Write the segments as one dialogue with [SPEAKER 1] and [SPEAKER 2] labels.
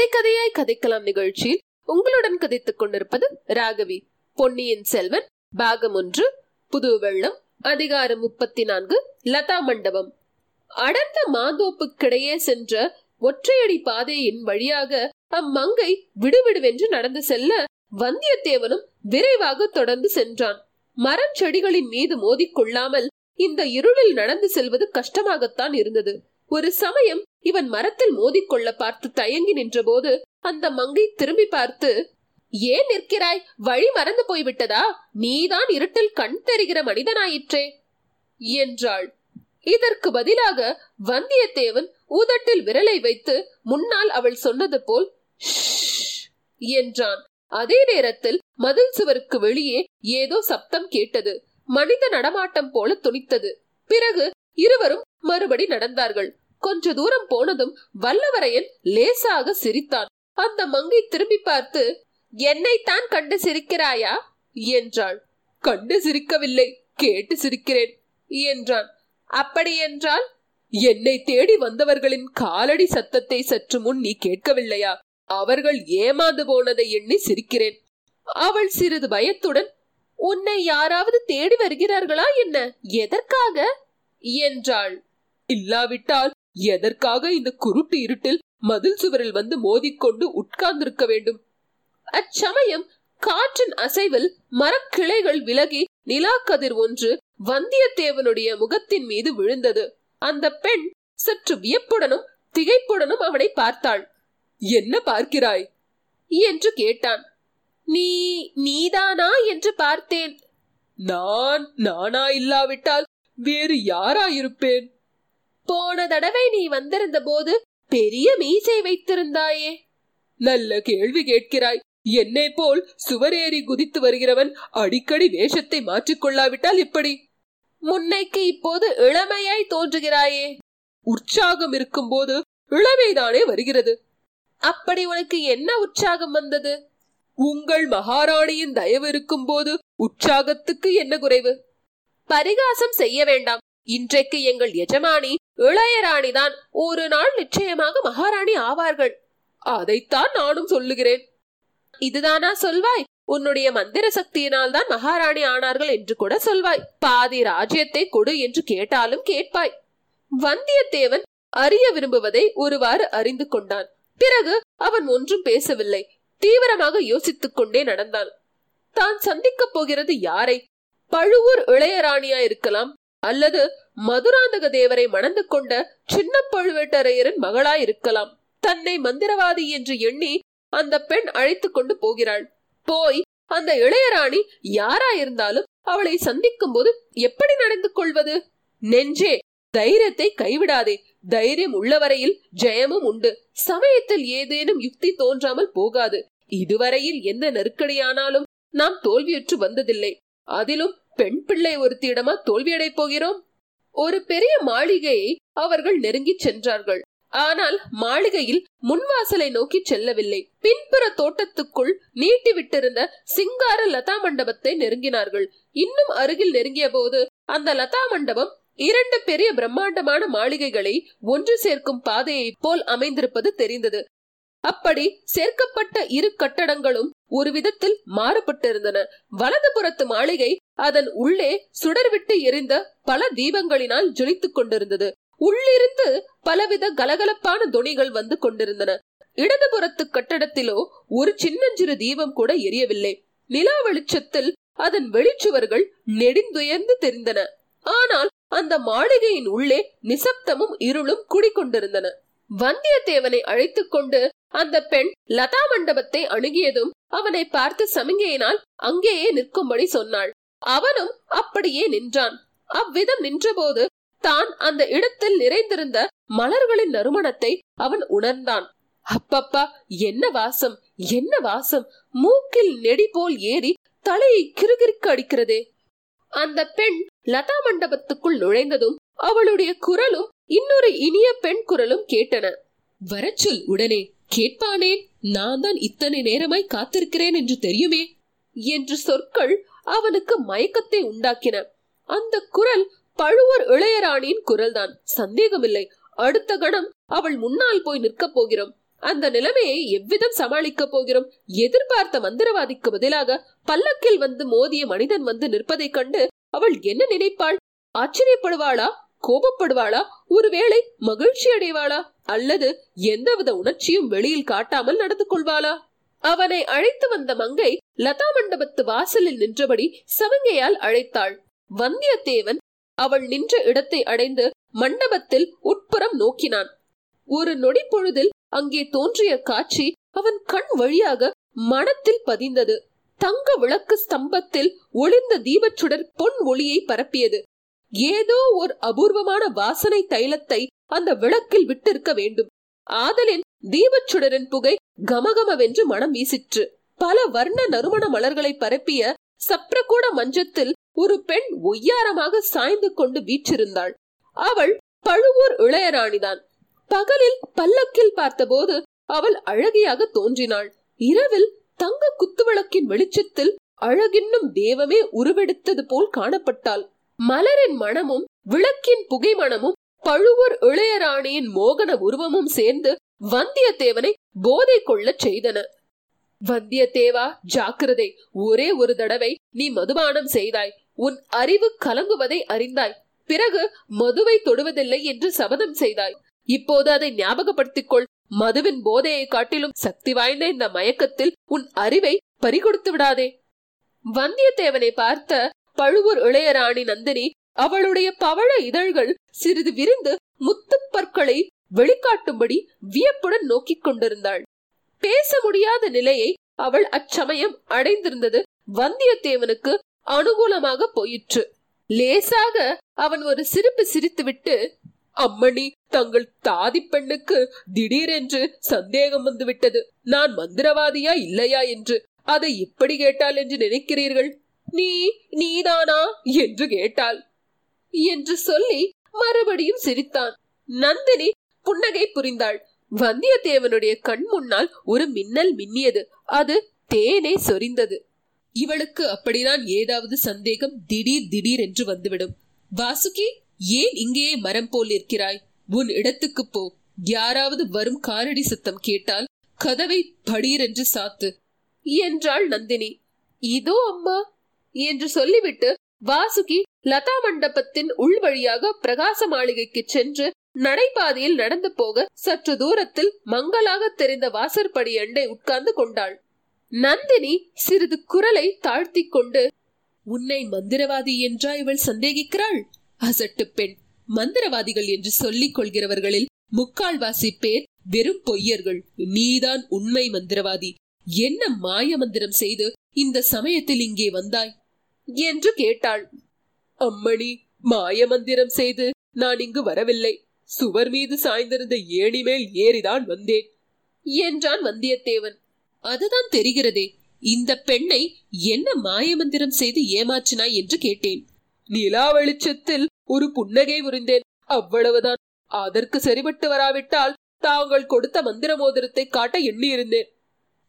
[SPEAKER 1] கதை கதையாய் கதைக்கலாம் நிகழ்ச்சியில் உங்களுடன் கதைத்துக் கொண்டிருப்பது ராகவி. பொன்னியின் செல்வன் பாகம் ஒன்று புது வெள்ளம் அதிகாரம் முப்பத்தி நான்கு லதா மண்டபம். அடர்ந்த மாந்தோப்புக்கிடையே சென்ற ஒற்றையடி பாதையின் வழியாக அம்மங்கை விடுவிடுவென்று நடந்து செல்ல வந்தியத்தேவனும் விரைவாக தொடர்ந்து சென்றான். மரம் செடிகளின் மீது மோதிக்கொள்ளாமல் இந்த இருளில் நடந்து செல்வது கஷ்டமாகத்தான் இருந்தது. ஒரு சமயம் இவன் மரத்தில் மோதிக்கொள்ள பார்த்து தயங்கி நின்றபோது அந்த மங்கை திரும்பி பார்த்து ஏன் நிற்கிறாய்? வழி மறந்து போய்விட்டதா? நீதான் இருட்டில் கண் தெரிகிற மனிதனாயிற்றே என்றாள். இதற்கு பதிலாக வந்தியத்தேவன் ஊதட்டில் விரலை வைத்து முன்னால் அவள் சொன்னது போல் என்றான். அதே நேரத்தில் மதில் சுவருக்கு வெளியே ஏதோ சப்தம் கேட்டது. மனித நடமாட்டம் போல துணித்தது. பிறகு இருவரும் மறுபடி நடந்தார்கள். கொஞ்ச தூரம் போனதும் வல்லவரையன் லேசாக சிரித்தான். அந்த மங்கை திரும்பி பார்த்து என்னைத்தான் கண்டு சிரிக்கிறாயா? என்றாள். கண்டு சிரிக்கவில்லை கேட்டு சிரிக்கிறேன் என்றான். அப்படி என்றால் என்னை தேடி வந்தவர்களின் காலடி சத்தத்தை சற்று முன் நீ கேட்கவில்லையா? அவர்கள் ஏமாந்து போனதை எண்ணி சிரிக்கிறேன். அவள் சிறிது பயத்துடன் உன்னை யாராவது தேடி வருகிறார்களா என்ன? எதற்காக? என்றாள். இல்லாவிட்டால் எதற்காக இந்த குருட்டு இருட்டில் மதில் சுவரில் வந்து மோதிக்கொண்டு உட்கார்ந்திருக்க வேண்டும்? அச்சமயம் காற்றின் அசைவில் மரக்கிளைகள் விலகி நிலா கதிர் ஒன்று வந்தியத்தேவனுடைய முகத்தின் மீது விழுந்தது. அந்த பெண் சற்று வியப்புடனும் திகைப்புடனும் அவனை பார்த்தாள். என்ன பார்க்கிறாய்? என்று கேட்டான். நீ நீதானா? என்று பார்த்தேன். நான் நானா இல்லாவிட்டால் வேறு யாராயிருப்பேன்? போன தடவை நீ வந்திருந்த போது பெரிய மீசை வைத்திருந்தாயே. நல்ல கேள்வி கேட்கிறாய். என்னை போல் சுவரேறி குதித்து வருகிறவன் அடிக்கடி வேஷத்தை மாற்றிக்கொள்ளாவிட்டால் எப்படி முன்னைக்கு இப்போது இளமையாய் தோன்றுகிறாயே. உற்சாகம் இருக்கும்போது இளமைதானே வருகிறது. அப்படி உனக்கு என்ன உற்சாகம் வந்தது? உங்கள் மகாராணியின் தயவு இருக்கும் போது உற்சாகத்துக்கு என்ன குறைவு? பரிகாசம் செய்ய வேண்டாம். இன்றைக்கு எங்கள் எஜமானி இளையராணிதான் ஒரு நாள் நிச்சயமாக மகாராணி ஆவார்கள். அதைத்தான் நானும் சொல்லுகிறேன். இதுதானா சொல்வாய்? உன்னுடைய மந்திர சக்தியினால் தான் மகாராணி ஆனார்கள் என்று கூட சொல்வாய். பாதி ராஜ்யத்தை கொடு என்று கேட்டாலும் கேட்பாய். வந்தியத்தேவன் அறிய விரும்புவதை ஒருவாறு அறிந்து கொண்டான். பிறகு அவன் ஒன்றும் பேசவில்லை. தீவிரமாக யோசித்துக் கொண்டே நடந்தான். தான் சந்திக்கப் போகிறது யாரை? பழுவூர் இளையராணியா இருக்கலாம் அல்லது மதுராந்தக தேவரை மணந்து கொண்ட சின்ன பழுவேட்டரையரின் மகளாயிருக்கலாம். தன்னை மந்திரவாதி என்று எண்ணி அந்த பெண் அழைத்து கொண்டு போகிறாள். போய் அந்த இளையராணி யாரா இருந்தாலும் அவளை சந்திக்கும் போது எப்படி நடந்து கொள்வது? நெஞ்சே தைரியத்தை கைவிடாதே. தைரியம் உள்ளவரையில் ஜெயமும் உண்டு. சமயத்தில் ஏதேனும் யுக்தி தோன்றாமல் போகாது. இதுவரையில் எந்த நெருக்கடியானாலும் நாம் தோல்வியுற்று வந்ததில்லை. அதிலும் பெண் பிள்ளை ஒருத்தியிடமா தோல்வியடை போகிறோம்? ஒரு பெரிய மாளிகையை அவர்கள் நெருங்கி சென்றார்கள். ஆனால் மாளிகையில் முன்வாசலை நோக்கி செல்லவில்லை. பின்புற தோட்டத்துக்குள் நீட்டி விட்டிருந்த சிங்கார லதா மண்டபத்தை நெருங்கினார்கள். இன்னும் அருகில் நெருங்கிய போது அந்த லதா மண்டபம் இரண்டு பெரிய பிரம்மாண்டமான மாளிகைகளை ஒன்று சேர்க்கும் பாதையை போல் அமைந்திருப்பது தெரிந்தது. அப்படி சேர்க்கப்பட்ட இரு கட்டடங்களும் ஒரு விதத்தில் மாறுபட்டிருந்தன. வலதுபுறத்து மாளிகை அதன் உள்ளே சுடர்விட்டு எரிந்த பல தீபங்களினால் ஜொலித்துக் கொண்டிருந்தது. உள்ளிருந்து பலவித கலகலப்பான துணிகள் வந்து கொண்டிருந்தன. இடதுபுறத்து கட்டடத்திலோ ஒரு சின்னஞ்சிறு தீபம் கூட எரியவில்லை. நிலா வெளிச்சத்தில் அதன் வெளிச்சுவர்கள் நெடிந்துயர்ந்து தெரிந்தன. ஆனால் அந்த மாளிகையின் உள்ளே நிசப்தமும் இருளும் குடிக்கொண்டிருந்தன வந்தியத்தேவனை அழைத்துக் கொண்டு அந்த பெண் லதா மண்டபத்தை அணுகியதும் அவனை பார்த்து சமிகையினால் அங்கேயே நிற்கும்படி சொன்னாள். அவனும் அப்படியே நின்றான். அவ்விதம் நின்றபோது தான் அந்த இடத்தில் நிறைந்திருந்த மலர்களின் நறுமணத்தை அவன் உணர்ந்தான். அப்பப்பா என்ன வாசம் என்ன வாசம் மூக்கில் நெடி போல் ஏறி தலையை கிருகிருக்கு அடிக்கிறதே. அந்த பெண் லதா மண்டபத்துக்குள் நுழைந்ததும் அவளுடைய குரலும் இன்னொரு இனிய பெண் குரலும் கேட்டன. வரச்சொல் உடனே கேட்பானேன் நான் தான் இத்தனை நேரமாய் காத்திருக்கிறேன் என்று தெரியுமே? என்று சொற்கள் அவனுக்கு மயக்கத்தை உண்டாக்கின. அந்த குரல் பழுவூர் இளையராணியின் குரல்தான். சந்தேகமில்லை. அடுத்த கணம் அவள் முன்னால் போய் நிற்கப் போகிறோம். அந்த நிலைமையை எவ்விதம் சமாளிக்கப் போகிறோம்? எதிர்பார்த்த மந்திரவாதிக்கு பதிலாக பல்லக்கில் வந்து மோதிய மனிதன் வந்து நிற்பதைக் கண்டு அவள் என்ன நினைப்பாள்? ஆச்சரியப்படுவாளா? கோபப்படுவாளா? ஒருவேளை மகிழ்ச்சி அடைவாளா அல்லது எந்தவித உணர்ச்சியும் வெளியில் காட்டாமல் நடந்து கொள்வாளா? அவனை அழைத்து வந்த மங்கை லதா மண்டபத்து வாசலில் நின்றபடி சவங்கையால் அழைத்தாள். வந்தியத்தேவன் அவள் நின்ற இடத்தை அடைந்து மண்டபத்தில் உட்புறம் நோக்கினான். ஒரு நொடி பொழுதில் அங்கே தோன்றிய காட்சி அவன் கண் வழியாக மனத்தில் பதிந்தது. தங்க விளக்கு ஸ்தம்பத்தில் ஒளிர்ந்த தீபச்சுடர் பொன் ஒளியை பரப்பியது. ஏதோ ஒரு அபூர்வமான வாசனை தைலத்தை அந்த விளக்கில் விட்டிருக்க வேண்டும். ஆதலின் தீபச்சுடரின் புகை கமகமவென்று மனம் வீசிற்று. பல வர்ண நறுமண மலர்களை பரப்பிய சப்ரகூட மஞ்சத்தில் ஒரு பெண் ஒய்யாரமாக சாய்ந்து கொண்டு வீற்றிருந்தாள். அவள் பழுவூர் இளையராணிதான். பகலில் பல்லக்கில் பார்த்தபோது அவள் அழகியாக தோன்றினாள். இரவில் தங்க குத்துவிளக்கின் வெளிச்சத்தில் அழகின்னும் தேவமே உருவெடுத்தது போல் காணப்பட்டாள். மலரின் மனமும் விளக்கின் புகை மனமும் பழுவூர் இளையராணியின் மோகன உருவமும் சேர்ந்து வந்தியத்தேவனை போதை கொள்ளச் செய்தன. வந்தியத்தேவா ஜாக்கிரதை ஒரே ஒரு தடவை நீ மதுபானம் செய்தாய். உன் அறிவு கலங்குவதை அறிந்தாய். பிறகு மதுவை தொடுவதில்லை என்று சபதம் செய்தாய். இப்போது அதை ஞாபகப்படுத்திக் கொள் மதுவின் போதையை காட்டிலும் சக்தி வாய்ந்த இந்த மயக்கத்தில் உன் அறிவை பறிகொடுத்து விடாதே. வந்தியத்தேவனை பார்த்த பழுவூர் இளையராணி நந்தினி அவளுடைய பவழ இதழ்கள் சிறிது விரிந்து முத்துப்பற்களை வெளிக்காட்டும்படி வியப்புடன் நோக்கிக் கொண்டிருந்தாள். பேச முடியாத நிலையை அவள் அச்சமயம் அடைந்திருந்தது வந்தியத்தேவனுக்கு அனுகூலமாக போயிற்று. லேசாக அவன் ஒரு சிரிப்பு சிரித்துவிட்டு அம்மணி தங்கள் தாதி பெண்ணுக்கு திடீரென்று சந்தேகம் வந்துவிட்டது. நான் மந்திரவாதியா இல்லையா என்று அதை எப்படி கேட்டால் என்று நினைக்கிறீர்கள்? நீ நீதானா? என்று கேட்டாள். என்று சொல்லி மறுபடியும் சிரித்தான். நந்தினி புன்னகை புரிந்தாள். வந்தியத்தேவனுடைய கண் முன்னால் ஒரு மின்னல் மின்னியது. அது தேனே சொரிந்தது. இவளுக்கு அப்படிதான் ஏதாவது சந்தேகம் திடீர் திடீர் என்று வந்துவிடும். வாசுகி ஏன் இங்கேயே மரம் போல் இருக்கிறாய் உன் இடத்துக்கு போ. யாராவது வரும் காரடி சத்தம் கேட்டால் கதவை படீரென்று சாத்து. என்றாள் நந்தினி. இதோ அம்மா என்று சொல்லிவிட்டு வாசுகி லதா மண்டபத்தின் உள் வழியாக பிரகாச மாளிகைக்கு சென்று நடைபாதையில் நடந்து போக சற்று தூரத்தில் மங்களாக தெரிந்த வாசற்படி அண்டை உட்கார்ந்து கொண்டாள். நந்தினி சிறிது குரலை தாழ்த்தி கொண்டு உன்னை மந்திரவாதி என்றா இவள் சந்தேகிக்கிறாள்? அசட்டு பெண்! மந்திரவாதிகள் என்று சொல்லிக் கொள்கிறவர்களில் முக்கால்வாசி பேர் வெறும் பொய்யர்கள். நீதான் உண்மை மந்திரவாதி. என்ன மாய மந்திரம் செய்து இந்த சமயத்தில் இங்கே வந்தாய்? என்று கேட்டாள். அம்மணி மாயமந்திரம் செய்து நான் இங்கு வரவில்லை. சுவர் மீது சாய்ந்திருந்த ஏணி மேல் ஏறிதான் வந்தேன். என்றான் வந்தியத்தேவன். அதுதான் தெரிகிறதே இந்த பெண்ணை என்ன மாயமந்திரம் செய்து ஏமாற்றினாய் என்று கேட்டேன். நிலா வெளிச்சத்தில் ஒரு புன்னகை உறிந்தேன் அவ்வளவுதான். அதற்கு சரிபட்டு வராவிட்டால் தாங்கள் கொடுத்த மந்திர மோதிரத்தை காட்ட எண்ணியிருந்தேன்.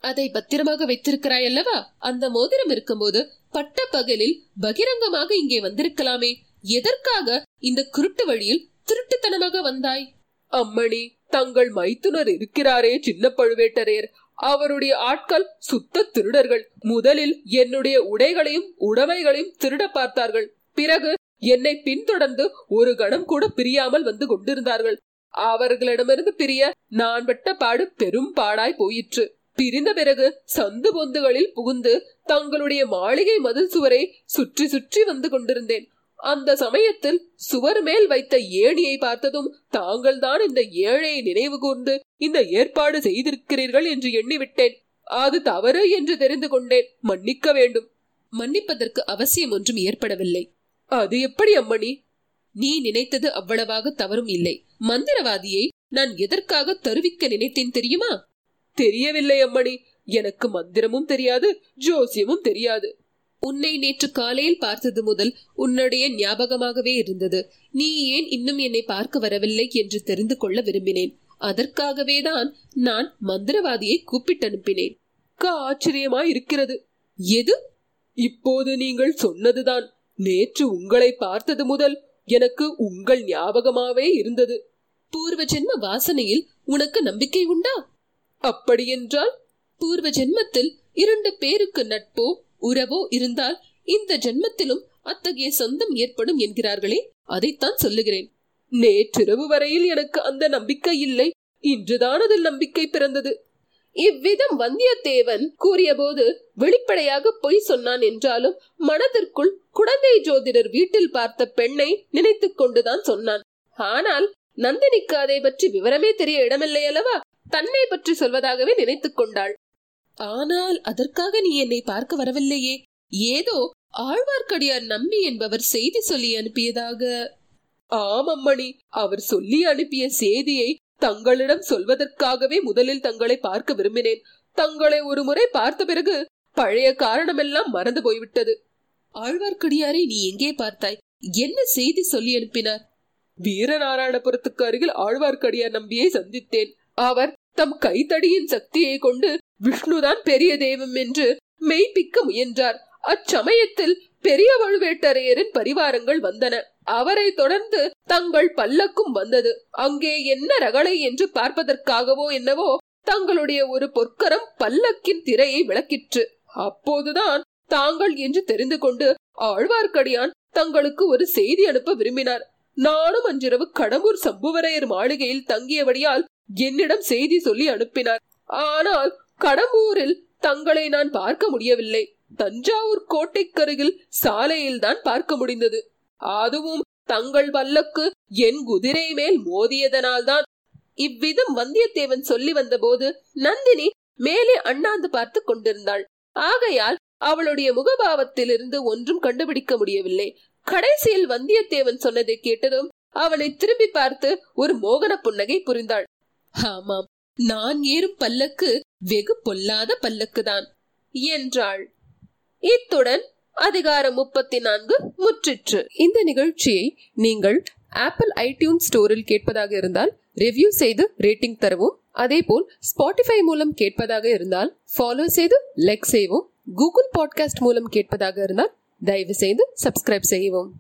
[SPEAKER 1] அதை பத்திரமாக வைத்திருக்கிறாய் அல்லவா அந்த மோதிரம் இருக்கும்போது பட்ட பகலில் பகிரங்கமாக இங்கே வந்திருக்கலாமே. எதற்காக இந்த குருட்டு வழியில் திருட்டுத்தனமாக வந்தாய்? அம்மணி தங்கள் மைத்துனர் இருக்கிறாரே சின்ன பழுவேட்டரையர். அவருடைய ஆட்கள் சுத்த திருடர்கள். முதலில் என்னுடைய உடைகளையும் உடைமைகளையும் திருட பார்த்தார்கள். பிறகு என்னை பின்தொடர்ந்து ஒரு கணம் கூட பிரியாமல் வந்து கொண்டிருந்தார்கள். அவர்களிடமிருந்து பிரிய நான் பட்ட பாடு பெரும் பாடாய் போயிற்று. பிரிந்த பிறகு சந்து பொந்துகளில் புகுந்து தங்களுடைய மாளிகை மதில் சுவரை சுற்றி சுற்றி வந்து கொண்டிருந்தேன். அந்த சமயத்தில் சுவர் மேல் வைத்த ஏணியை பார்த்ததும் தாங்கள் தான் இந்த ஏழையை நினைவு கூர்ந்து இந்த ஏற்பாடு செய்திருக்கிறீர்கள் என்று எண்ணிவிட்டேன். அது தவறு என்று தெரிந்து கொண்டேன். மன்னிக்க வேண்டும். மன்னிப்பதற்கு அவசியம் ஒன்றும் ஏற்படவில்லை. அது எப்படி அம்மணி? நீ நினைத்தது அவ்வளவாக தவறும் இல்லை. மந்திரவாதியை நான் எதற்காக தருவிக்க நினைத்தேன் தெரியுமா? தெரியவில்லை அம்மணி. எனக்கு மந்திரமும் தெரியாது ஜோசியமும் தெரியாது. உன்னை நேற்று காலையில் பார்த்தது முதல் உன்னுடைய ஞாபகமாகவே இருந்தது. நீ ஏன் இன்னும் என்னை பார்க்க வரவில்லை என்று தெரிந்து கொள்ள விரும்பினேன். அதற்காகவே தான் நான் மந்திரவாதியை கூப்பிட்டு அனுப்பினேன். ஆச்சரியமா இருக்கிறது எது? இப்போது நீங்கள் சொன்னதுதான். நேற்று உங்களை பார்த்தது முதல் எனக்கு உங்கள் ஞாபகமாவே இருந்தது. பூர்வ ஜென்ம வாசனையில் உனக்கு நம்பிக்கை உண்டா? அப்படியென்றால் பூர்வ ஜென்மத்தில் இரண்டு பேருக்கு நட்போ உறவோ இருந்தால் இந்த ஜென்மத்திலும் அத்தகைய சொந்தம் ஏற்படும் என்கிறார்களே அதைத்தான் சொல்லுகிறேன். நேற்றிரவு வரையில் எனக்கு அந்த நம்பிக்கை இல்லை இன்றுதான் அதில் நம்பிக்கை பிறந்தது. இவ்விதம் வந்தியத்தேவன் கூறியபோது வெளிப்படையாக பொய் சொன்னான் என்றாலும் மனதிற்குள் குழந்தை ஜோதிடர் வீட்டில் பார்த்த பெண்ணை நினைத்துக் கொண்டுதான் சொன்னான். ஆனால் நந்தினிக்கு அதை பற்றி விவரமே தெரிய இடமில்லை அல்லவா? தன்னை பற்றி சொல்வதாகவே நினைத்துக் கொண்டாள். ஆனால் அதற்காக நீ என்னை பார்க்க வரவில்லையே. ஏதோ ஆழ்வார்க்கடியார் நம்பி என்பவர் செய்தி சொல்லி அனுப்பியதாக. ஆமம்மணி அவர் சொல்லி அனுப்பிய செய்தியை தங்களிடம் சொல்வதற்காகவே முதலில் தங்களை பார்க்க விரும்பினேன். தங்களை ஒரு முறை பார்த்த பிறகு பழைய காரணமெல்லாம் மறந்து போய்விட்டது. ஆழ்வார்க்கடியாரை நீ எங்கே பார்த்தாய்? என்ன செய்தி சொல்லி அனுப்பினார்? வீரநாராயணபுரத்துக்கு அருகில் ஆழ்வார்க்கடியார் நம்பியை சந்தித்தேன். அவர் தம் கைத்தடியின் சக்தியை கொண்டு விஷ்ணுதான் பெரிய தெய்வம் என்று மெய்ப்பிக்க முயன்றார். அச்சமயத்தில் பெரிய வழுவேட்டரையரின் பரிவாரங்கள் வந்தன. அவரை தொடர்ந்து தங்கள் பல்லக்கும் வந்தது. அங்கே என்ன ரகளை என்று பார்ப்பதற்காகவோ என்னவோ தங்களுடைய ஒரு பொற்கரம் பல்லக்கின் திரையை விளக்கிற்று. அப்போதுதான் தாங்கள் என்று தெரிந்து கொண்டு ஆழ்வார்க்கடியான் தங்களுக்கு ஒரு செய்தி அனுப்ப விரும்பினார். நானும் அன்றிரவு கடம்பூர் சம்புவரையர் மாளிகையில் தங்கியபடியால் என்னிடம் செய்தி சொல்லி அனுப்பினார். ஆனால் கடம்பூரில் தங்களை நான் பார்க்க முடியவில்லை. தஞ்சாவூர் கோட்டைக்கருகில் சாலையில் தான் பார்க்க முடிந்தது. அதுவும் தங்கள் வல்லக்கு என் குதிரை மேல் மோதியதனால்தான் இவ்விதம் வந்தியத்தேவன் சொல்லி வந்தபோது நந்தினி மேலே அண்ணாந்து பார்த்து கொண்டிருந்தாள். ஆகையால் அவளுடைய முகபாவத்திலிருந்து ஒன்றும் கண்டுபிடிக்க முடியவில்லை. கடைசியில் வந்தியத்தேவன் சொன்னதை கேட்டதும் அவனை திரும்பி பார்த்து ஒரு மோகன புன்னகை புரிந்தாள். ஆமாம் நான் ஏறும் பல்லக்கு வெகு பொல்லாத பல்லக்குதான் என்றாள். இத்துடன் அதிகாரம் முப்பத்தி நான்கு முற்றிற்று. இந்த நிகழ்ச்சியை நீங்கள் ஆப்பிள் ஐடியூன் ஸ்டோரில் கேட்பதாக இருந்தால் ரிவ்யூ செய்து ரேட்டிங் தரவும். அதேபோல் ஸ்பாட்டிஃபை மூலம் கேட்பதாக இருந்தால் ஃபாலோ செய்து லைக் செய்வோம் கூகுள் பாட்காஸ்ட் மூலம் கேட்பதாக இருந்தால் தயவு செய்து சப்ஸ்கிரைப் செய்யவும்.